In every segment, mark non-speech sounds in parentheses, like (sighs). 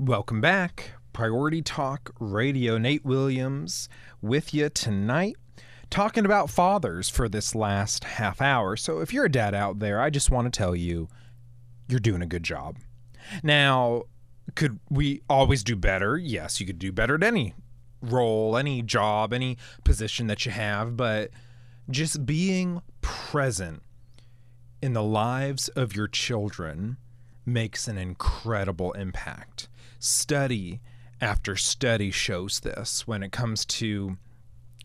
Welcome back. Priority Talk Radio. Nate Williams with you tonight, talking about fathers for this last half hour. So, if you're a dad out there, I just want to tell you, you're doing a good job. Now, could we always do better? Yes, you could do better at any role, any job, any position that you have, but just being present in the lives of your children makes an incredible impact study after study shows this when it comes to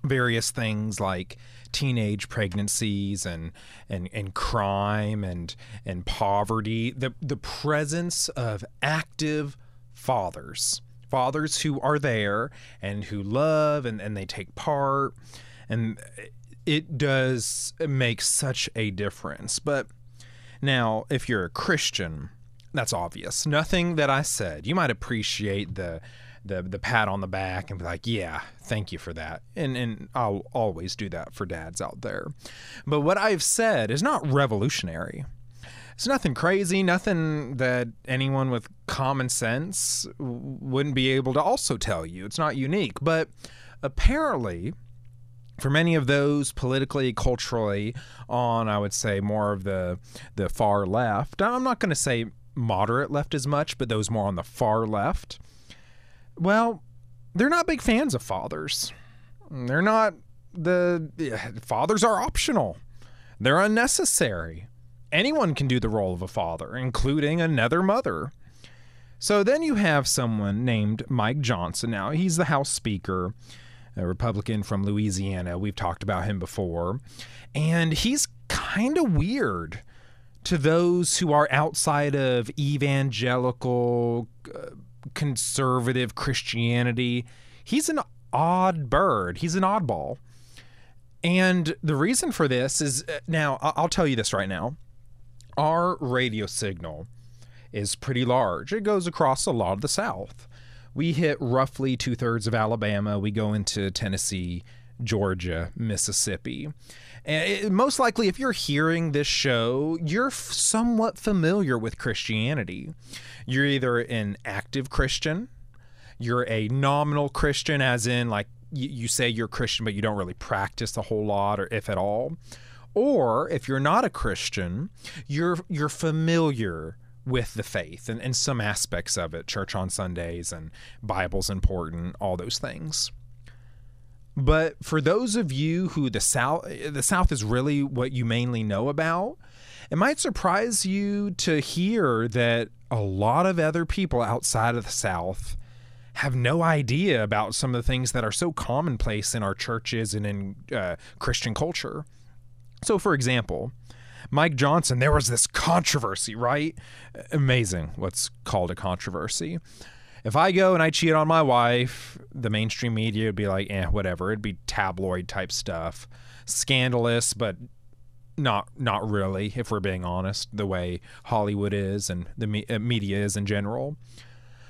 various things like teenage pregnancies and and, and crime and and poverty the the presence of active fathers fathers who are there and who love and, and they take part. And it does make such a difference. But now if you're a christian that's obvious. Nothing that I said. You might appreciate the the the pat on the back and be like, "Yeah, thank you for that." And and I'll always do that for dads out there. But what I've said is not revolutionary. It's nothing crazy, nothing that anyone with common sense wouldn't be able to also tell you. It's not unique, but apparently for many of those politically, culturally on, I would say more of the the far left. I'm not going to say moderate left as much, but those more on the far left, well, they're not big fans of fathers. They're not the fathers are optional. They're unnecessary. Anyone can do the role of a father, including another mother. So then you have someone named Mike Johnson. Now, he's the House Speaker, a Republican from Louisiana. We've talked about him before. And he's kind of weird to those who are outside of evangelical, uh, conservative Christianity, he's an odd bird. He's an oddball. And the reason for this is uh, now, I'll tell you this right now. Our radio signal is pretty large, it goes across a lot of the South. We hit roughly two thirds of Alabama, we go into Tennessee, Georgia, Mississippi. And it, most likely, if you're hearing this show, you're f- somewhat familiar with Christianity. You're either an active Christian, you're a nominal Christian, as in, like, y- you say you're Christian, but you don't really practice a whole lot, or if at all. Or if you're not a Christian, you're you're familiar with the faith and, and some aspects of it, church on Sundays and Bible's important, all those things. But for those of you who the South the South is really what you mainly know about, it might surprise you to hear that a lot of other people outside of the South have no idea about some of the things that are so commonplace in our churches and in uh, Christian culture. So, for example, Mike Johnson, there was this controversy, right? Amazing what's called a controversy if I go and I cheat on my wife, the mainstream media would be like, eh, whatever. It'd be tabloid type stuff, scandalous, but not not really, if we're being honest, the way Hollywood is and the me- uh, media is in general.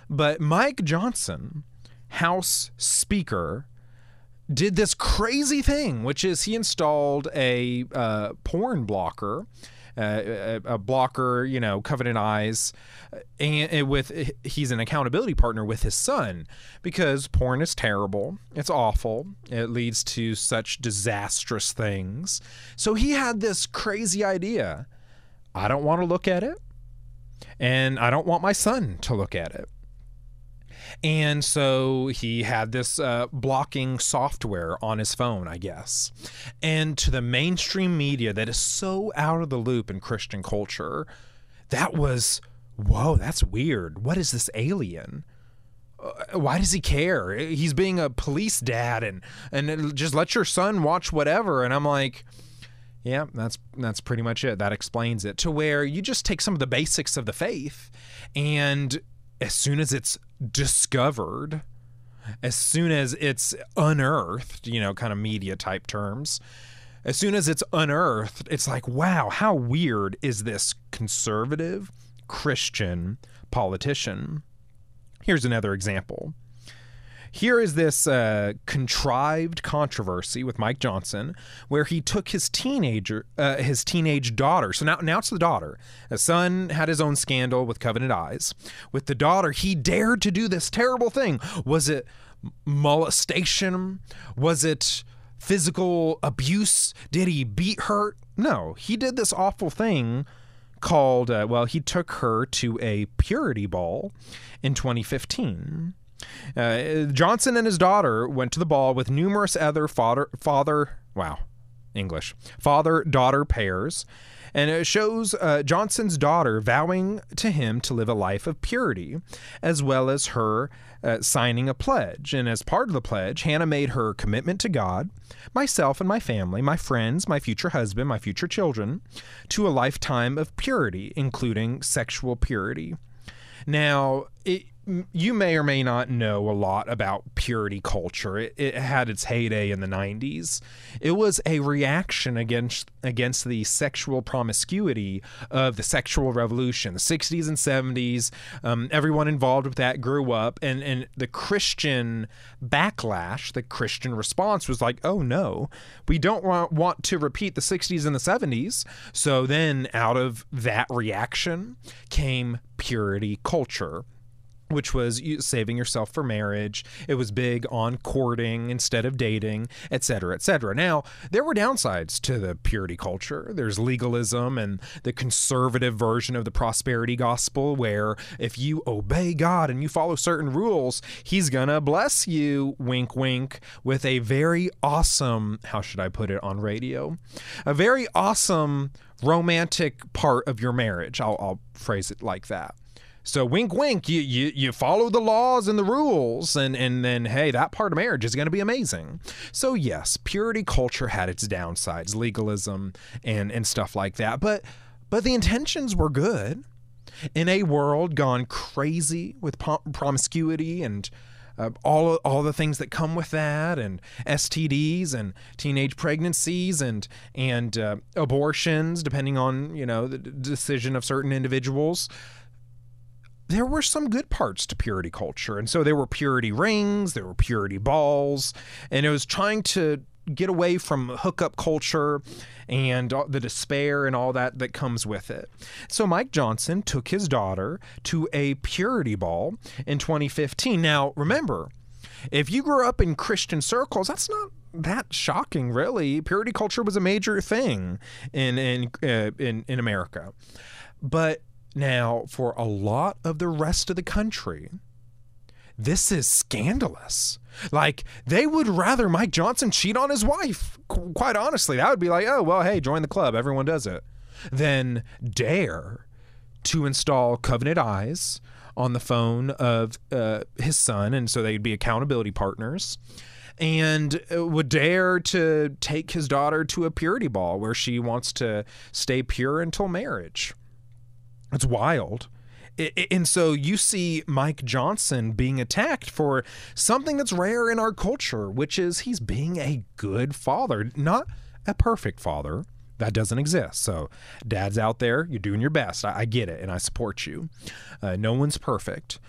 But Mike Johnson, House Speaker, did this crazy thing, which is he installed a uh, porn blocker a, a, blocker, you know, Covenant Eyes, uh, and, and with he's an accountability partner with his son because porn is terrible. It's awful. It leads to such disastrous things. So he had this crazy idea. I don't want to look at it, and I don't want my son to look at it. And so he had this uh, blocking software on his phone, I guess. And to the mainstream media that is so out of the loop in Christian culture, that was, whoa, that's weird. What is this alien? Uh, why does he care? He's being a police dad and and just let your son watch whatever. And I'm like, yeah, that's that's pretty much it. That explains it. To where you just take some of the basics of the faith and as soon as it's discovered, as soon as it's unearthed, you know, kind of media type terms, as soon as it's unearthed, it's like, wow, how weird is this conservative Christian politician? Here's another example. Here is this uh, contrived controversy with Mike Johnson, where he took his teenager, uh, his teenage daughter. So now, now it's the daughter. The son had his own scandal with Covenant Eyes. With the daughter, he dared to do this terrible thing. Was it molestation? Was it physical abuse? Did he beat her? No, he did this awful thing called, uh, well, he took her to a purity ball in 2015. Uh, Johnson and his daughter went to the ball with numerous other father, father, wow, English, father daughter pairs. And it shows uh, Johnson's daughter vowing to him to live a life of purity, as well as her uh, signing a pledge. And as part of the pledge, Hannah made her commitment to God, myself and my family, my friends, my future husband, my future children, to a lifetime of purity, including sexual purity. Now, it, you may or may not know a lot about purity culture. It, it, had its heyday in the 90s. It was a reaction against against the sexual promiscuity of the sexual revolution, the 60s and 70s. Um, everyone involved with that grew up, and and the Christian backlash, the Christian response was like, "Oh no, we don't want, want to repeat the 60s and the 70s." So then, out of that reaction came purity culture which was saving yourself for marriage. It was big on courting instead of dating, etc., etc. Now, there were downsides to the purity culture. There's legalism and the conservative version of the prosperity gospel, where if you obey God and you follow certain rules, He's gonna bless you, wink, wink, with a very awesome, how should I put it on radio? A very awesome romantic part of your marriage. I'll, I'll phrase it like that. So wink, wink. You you you follow the laws and the rules, and and then hey, that part of marriage is going to be amazing. So yes, purity culture had its downsides, legalism and and stuff like that. But but the intentions were good. In a world gone crazy with promiscuity and uh, all all the things that come with that, and STDs and teenage pregnancies and and uh, abortions, depending on you know the decision of certain individuals there were some good parts to purity culture. And so there were purity rings, there were purity balls, and it was trying to get away from hookup culture and the despair and all that that comes with it. So Mike Johnson took his daughter to a purity ball in 2015. Now, remember, if you grew up in Christian circles, that's not that shocking, really. Purity culture was a major thing in in uh, in, in America, but now, for a lot of the rest of the country, this is scandalous. Like, they would rather Mike Johnson cheat on his wife. Qu- quite honestly, that would be like, oh, well, hey, join the club. Everyone does it. Than dare to install Covenant Eyes on the phone of uh, his son. And so they'd be accountability partners. And uh, would dare to take his daughter to a purity ball where she wants to stay pure until marriage. It's wild. and so you see Mike Johnson being attacked for something that's rare in our culture, which is he's being a good father, not a perfect father. That doesn't exist. So, dads out there, you're doing your best. I, get it and I support you. Uh, no one's perfect.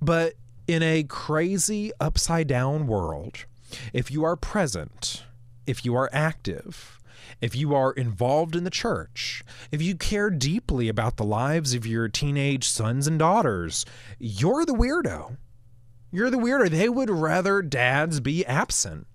But in a crazy upside down world, if you are present, if you are active, if you are involved in the church, if you care deeply about the lives of your teenage sons and daughters, you're the weirdo. You're the weirdo. They would rather dads be absent.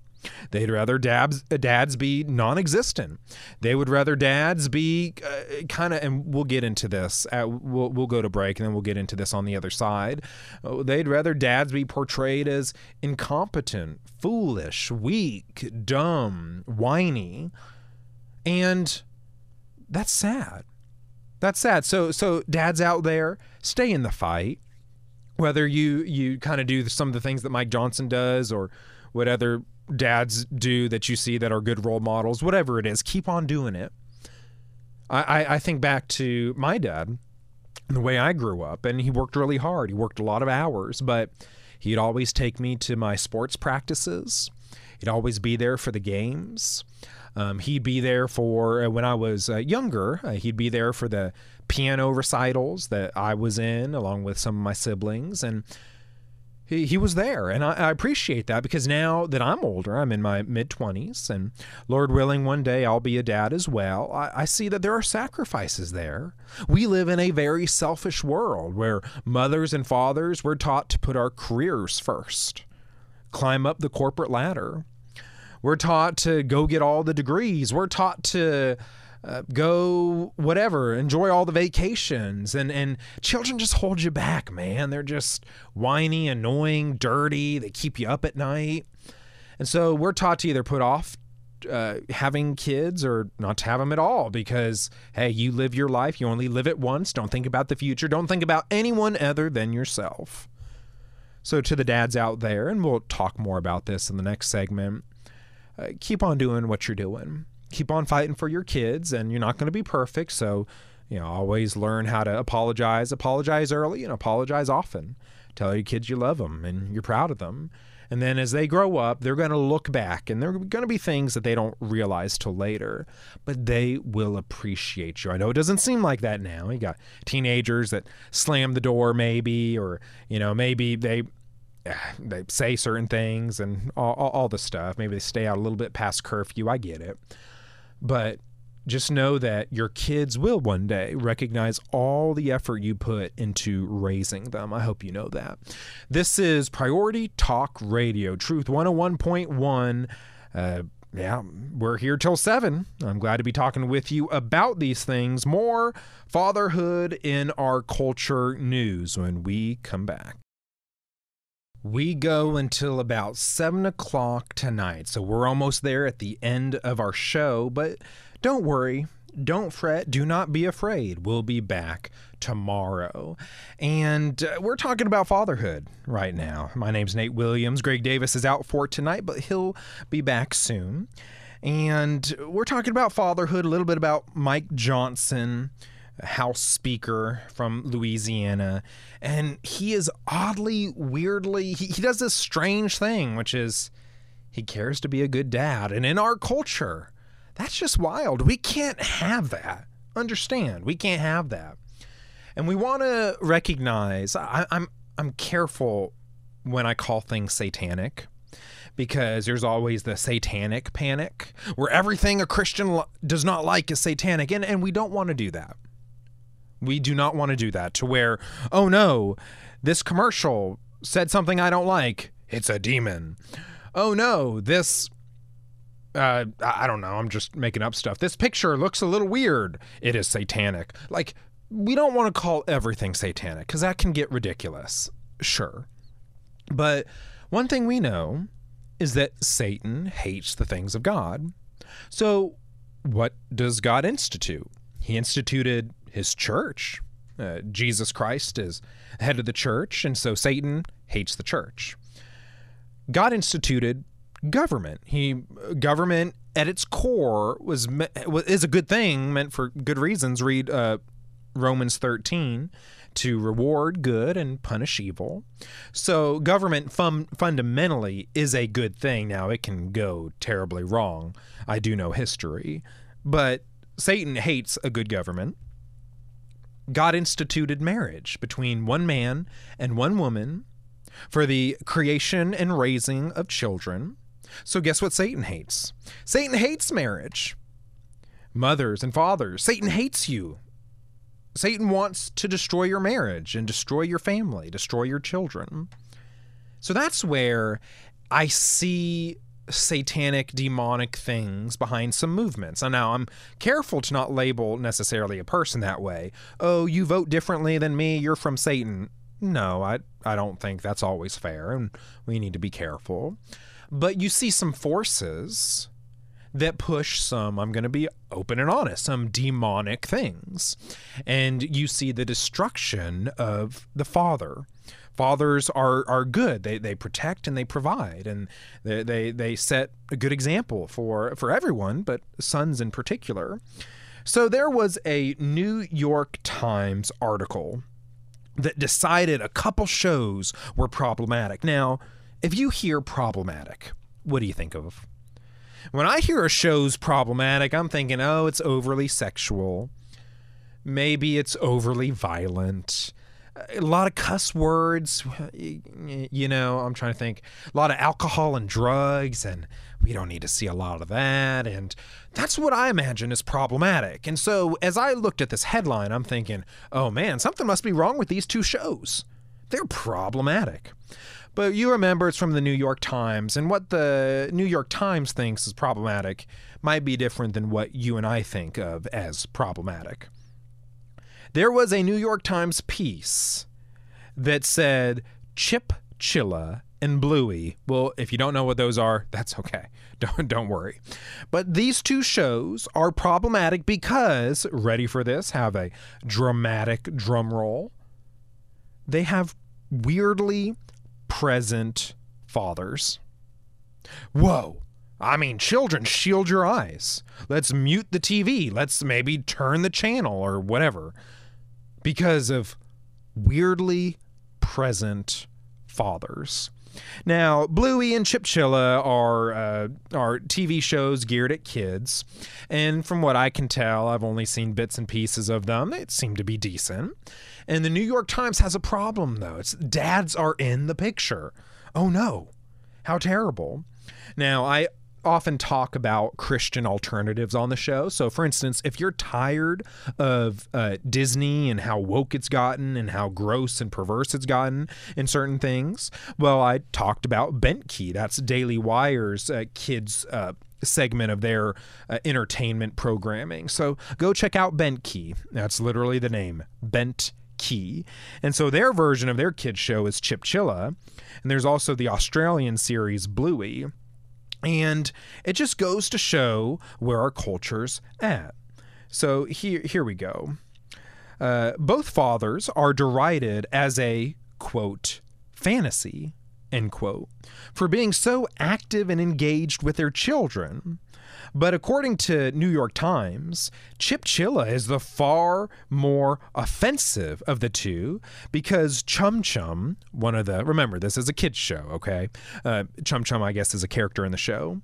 They'd rather dads dads be non-existent. They would rather dads be uh, kind of, and we'll get into this. At, we'll we'll go to break and then we'll get into this on the other side. Uh, they'd rather dads be portrayed as incompetent, foolish, weak, dumb, whiny. And that's sad. That's sad. So so dads out there, stay in the fight. Whether you you kind of do some of the things that Mike Johnson does or what other dads do that you see that are good role models, whatever it is, keep on doing it. I, I, I think back to my dad and the way I grew up, and he worked really hard. He worked a lot of hours, but he'd always take me to my sports practices. He'd always be there for the games. Um, he'd be there for uh, when I was uh, younger. Uh, he'd be there for the piano recitals that I was in, along with some of my siblings, and he, he was there. And I, I appreciate that because now that I'm older, I'm in my mid 20s, and Lord willing, one day I'll be a dad as well. I, I see that there are sacrifices there. We live in a very selfish world where mothers and fathers were taught to put our careers first, climb up the corporate ladder. We're taught to go get all the degrees. We're taught to uh, go whatever, enjoy all the vacations, and and children just hold you back, man. They're just whiny, annoying, dirty. They keep you up at night, and so we're taught to either put off uh, having kids or not to have them at all because hey, you live your life. You only live it once. Don't think about the future. Don't think about anyone other than yourself. So to the dads out there, and we'll talk more about this in the next segment. Uh, keep on doing what you're doing. Keep on fighting for your kids and you're not going to be perfect so you know always learn how to apologize apologize early and apologize often. Tell your kids you love them and you're proud of them and then as they grow up they're going to look back and there are going to be things that they don't realize till later. But they will appreciate you. I know it doesn't seem like that now. You got teenagers that slam the door maybe or you know maybe they (sighs) they say certain things and all, all, all the stuff maybe they stay out a little bit past curfew i get it but just know that your kids will one day recognize all the effort you put into raising them. I hope you know that. This is Priority Talk Radio, Truth 101.1. Uh, yeah, we're here till 7. I'm glad to be talking with you about these things. More fatherhood in our culture news when we come back. We go until about 7 o'clock tonight, so we're almost there at the end of our show. But don't worry, don't fret, do not be afraid. We'll be back tomorrow. And uh, we're talking about fatherhood right now. My name's Nate Williams. Greg Davis is out for tonight, but he'll be back soon. And we're talking about fatherhood, a little bit about Mike Johnson. House Speaker from Louisiana. And he is oddly, weirdly, he, he does this strange thing, which is he cares to be a good dad. And in our culture, that's just wild. We can't have that. Understand, we can't have that. And we want to recognize I, I'm I'm careful when I call things satanic because there's always the satanic panic where everything a Christian does not like is satanic and and we don't want to do that. We do not want to do that to where, oh no, this commercial said something I don't like. It's a demon. Oh no, this uh, I don't know. I'm just making up stuff. This picture looks a little weird. It is satanic. Like, we don't want to call everything satanic because that can get ridiculous. Sure. But one thing we know is that Satan hates the things of God. So, what does God institute? He instituted his church. Uh, Jesus Christ is head of the church, and so Satan hates the church. God instituted government. He government at its core was is a good thing, meant for good reasons. Read uh, Romans thirteen to reward good and punish evil. So government fun- fundamentally is a good thing. Now it can go terribly wrong. I do know history, but Satan hates a good government. God instituted marriage between one man and one woman for the creation and raising of children. So, guess what Satan hates? Satan hates marriage. Mothers and fathers, Satan hates you. Satan wants to destroy your marriage and destroy your family, destroy your children. So that's where I see satanic, demonic things behind some movements. And now I'm careful to not label necessarily a person that way. Oh, you vote differently than me, you're from Satan. No, I, I don't think that's always fair, and we need to be careful. But you see some forces that push some, I'm going to be open and honest, some demonic things. And you see the destruction of the Father fathers are are good. They they protect and they provide, and they they, they set a good example for for everyone, but sons in particular. So there was a New York Times article that decided a couple shows were problematic. Now, if you hear problematic, what do you think of? When I hear a show's problematic, I'm thinking, oh, it's overly sexual. Maybe it's overly violent a lot of cuss words. You know, I'm trying to think. A lot of alcohol and drugs, and we don't need to see a lot of that. And that's what I imagine is problematic. And so as I looked at this headline, I'm thinking, oh man, something must be wrong with these two shows. They're problematic. But you remember it's from the New York Times, and what the New York Times thinks is problematic might be different than what you and I think of as problematic. There was a New York Times piece that said Chip Chilla and Bluey. Well, if you don't know what those are, that's okay. (laughs) Don't don't worry. But these two shows are problematic because ready for this, have a dramatic drum roll. They have weirdly present fathers. Whoa. I mean, children, shield your eyes. Let's mute the TV. Let's maybe turn the channel or whatever because of weirdly present fathers. Now, Bluey and Chipchilla are uh, are TV shows geared at kids, and from what I can tell, I've only seen bits and pieces of them. They seem to be decent. And the New York Times has a problem though. It's dads are in the picture. Oh no, how terrible! Now, I often talk about Christian alternatives on the show. So, for instance, if you're tired of uh, Disney and how woke it's gotten and how gross and perverse it's gotten in certain things, well, I talked about Bent Key. That's Daily Wire's uh, kids. Uh, segment of their uh, entertainment programming. So go check out Bent Key. That's literally the name, Bent Key. And so their version of their kids show is Chip Chilla. And there's also the Australian series Bluey. And it just goes to show where our culture's at. So here, here we go. Uh, both fathers are derided as a, quote, fantasy, end quote, for being so active and engaged with their children. But according to New York Times, Chip Chilla is the far more offensive of the two because Chum Chum, one of the remember this is a kids show, okay? Uh, Chum Chum, I guess, is a character in the show.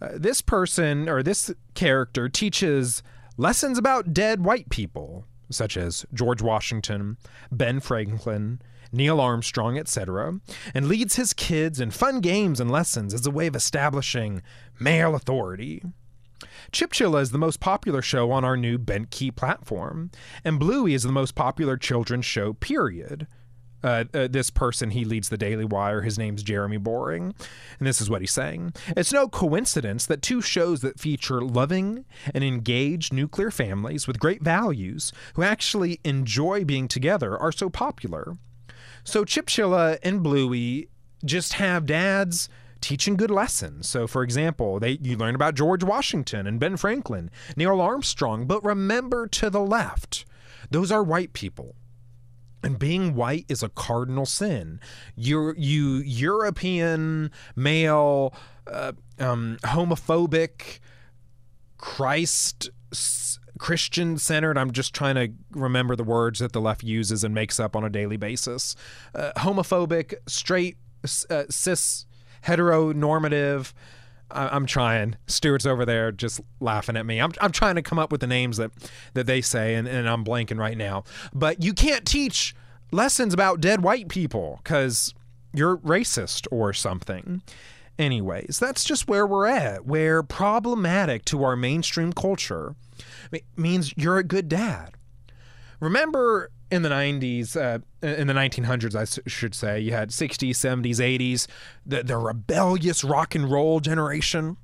Uh, this person or this character teaches lessons about dead white people, such as George Washington, Ben Franklin, Neil Armstrong, etc., and leads his kids in fun games and lessons as a way of establishing male authority. Chipchilla is the most popular show on our new Bent Key platform, and Bluey is the most popular children's show, period. Uh, uh, this person, he leads the Daily Wire. His name's Jeremy Boring. And this is what he's saying It's no coincidence that two shows that feature loving and engaged nuclear families with great values who actually enjoy being together are so popular. So Chipchilla and Bluey just have dads teaching good lessons. So, for example, they you learn about George Washington and Ben Franklin, Neil Armstrong, but remember to the left, those are white people. And being white is a cardinal sin. You, you European male, uh, um, homophobic, Christ Christian centered. I'm just trying to remember the words that the left uses and makes up on a daily basis. Uh, homophobic, straight, uh, cis heteronormative. I, am trying. Stuart's over there just laughing at me. I'm, I'm trying to come up with the names that, that they say, and, and I'm blanking right now. But you can't teach lessons about dead white people because you're racist or something. Anyways, that's just where we're at, where problematic to our mainstream culture means you're a good dad. Remember in the 90s, uh, in the 1900s, I should say, you had 60s, 70s, 80s, the, the rebellious rock and roll generation.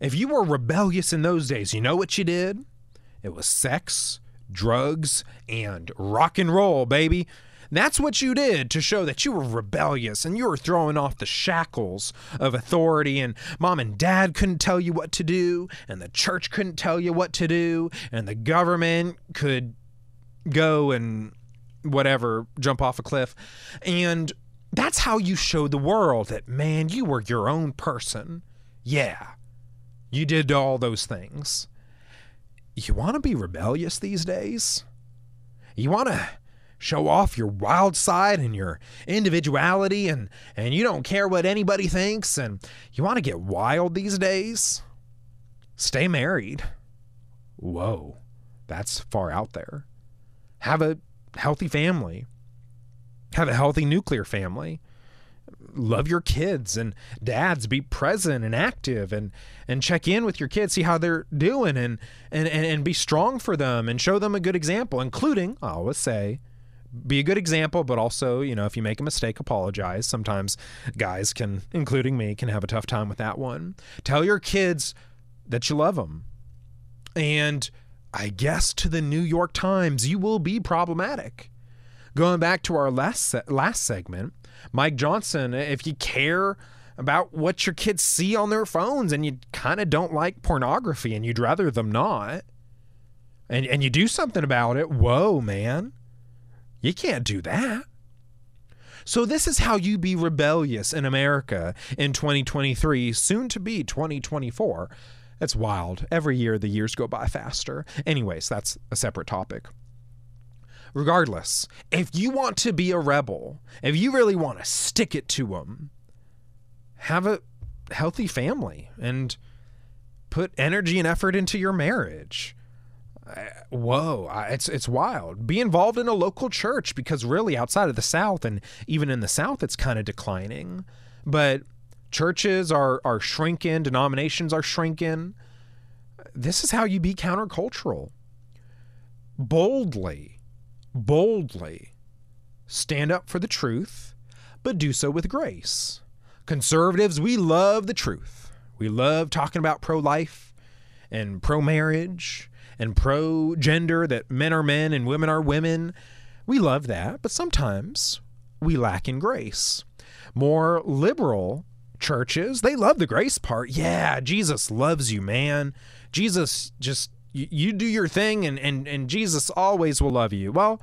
If you were rebellious in those days, you know what you did? It was sex, drugs, and rock and roll, baby. That's what you did to show that you were rebellious and you were throwing off the shackles of authority, and mom and dad couldn't tell you what to do, and the church couldn't tell you what to do, and the government could go and whatever, jump off a cliff. And that's how you showed the world that, man, you were your own person. Yeah, you did all those things. You want to be rebellious these days? You want to show off your wild side and your individuality and and you don't care what anybody thinks and you want to get wild these days? Stay married. Whoa. That's far out there have a healthy family, have a healthy nuclear family. Love your kids and dads be present and active and and check in with your kids, see how they're doing and and, and, and be strong for them and show them a good example, including, I always say, be a good example, but also, you know, if you make a mistake, apologize. Sometimes guys can, including me, can have a tough time with that one. Tell your kids that you love them. And I guess to the New York Times, you will be problematic. Going back to our last last segment, Mike Johnson, if you care about what your kids see on their phones and you kind of don't like pornography and you'd rather them not, and and you do something about it, whoa, man. You can't do that. So, this is how you be rebellious in America in 2023, soon to be 2024. That's wild. Every year, the years go by faster. Anyways, that's a separate topic. Regardless, if you want to be a rebel, if you really want to stick it to them, have a healthy family and put energy and effort into your marriage whoa, it's it's wild. Be involved in a local church because really outside of the South and even in the South, it's kind of declining. But churches are are shrinking, denominations are shrinking. This is how you be countercultural. Boldly, boldly stand up for the truth, but do so with grace. Conservatives, we love the truth. We love talking about pro life and pro marriage and pro gender, that men are men and women are women. We love that, but sometimes we lack in grace. More liberal churches, they love the grace part. Yeah, Jesus loves you, man. Jesus just you, do your thing and, and and Jesus always will love you. Well,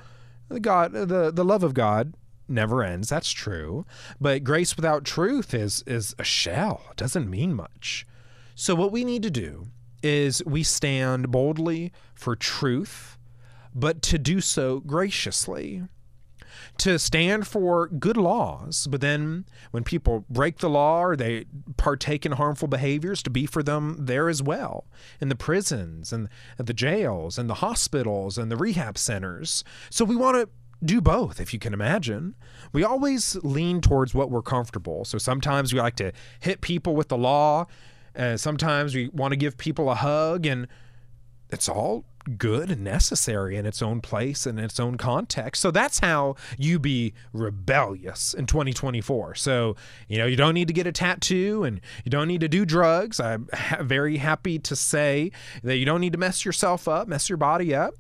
the God the, the love of God never ends. That's true. But grace without truth is is a shell. It doesn't mean much. So what we need to do is we stand boldly for truth, but to do so graciously. To stand for good laws, but then when people break the law or they partake in harmful behaviors, to be for them there as well in the prisons and the jails and the hospitals and the rehab centers. So we want to do both, if you can imagine. We always lean towards what we're comfortable. So sometimes we like to hit people with the law uh, sometimes we want to give people a hug, and it's all good and necessary in its own place and its own context. So that's how you be rebellious in 2024. So, you know, you don't need to get a tattoo and you don't need to do drugs. I'm ha- very happy to say that you don't need to mess yourself up, mess your body up.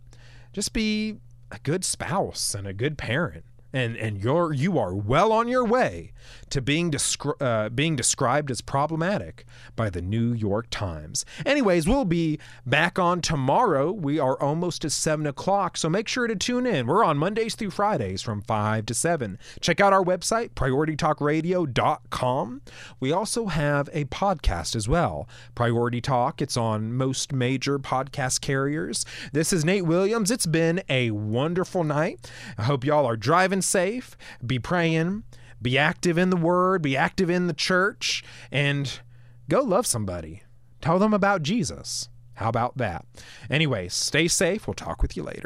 Just be a good spouse and a good parent and and you're you are well on your way to being descri- uh, being described as problematic by the New York Times. Anyways, we'll be back on tomorrow. We are almost to seven o'clock, so make sure to tune in. We're on Mondays through Fridays from five to seven. Check out our website prioritytalkradio.com. We also have a podcast as well, Priority Talk. It's on most major podcast carriers. This is Nate Williams. It's been a wonderful night. I hope y'all are driving safe, be praying, be active in the word, be active in the church, and go love somebody. Tell them about Jesus. How about that? Anyway, stay safe. We'll talk with you later.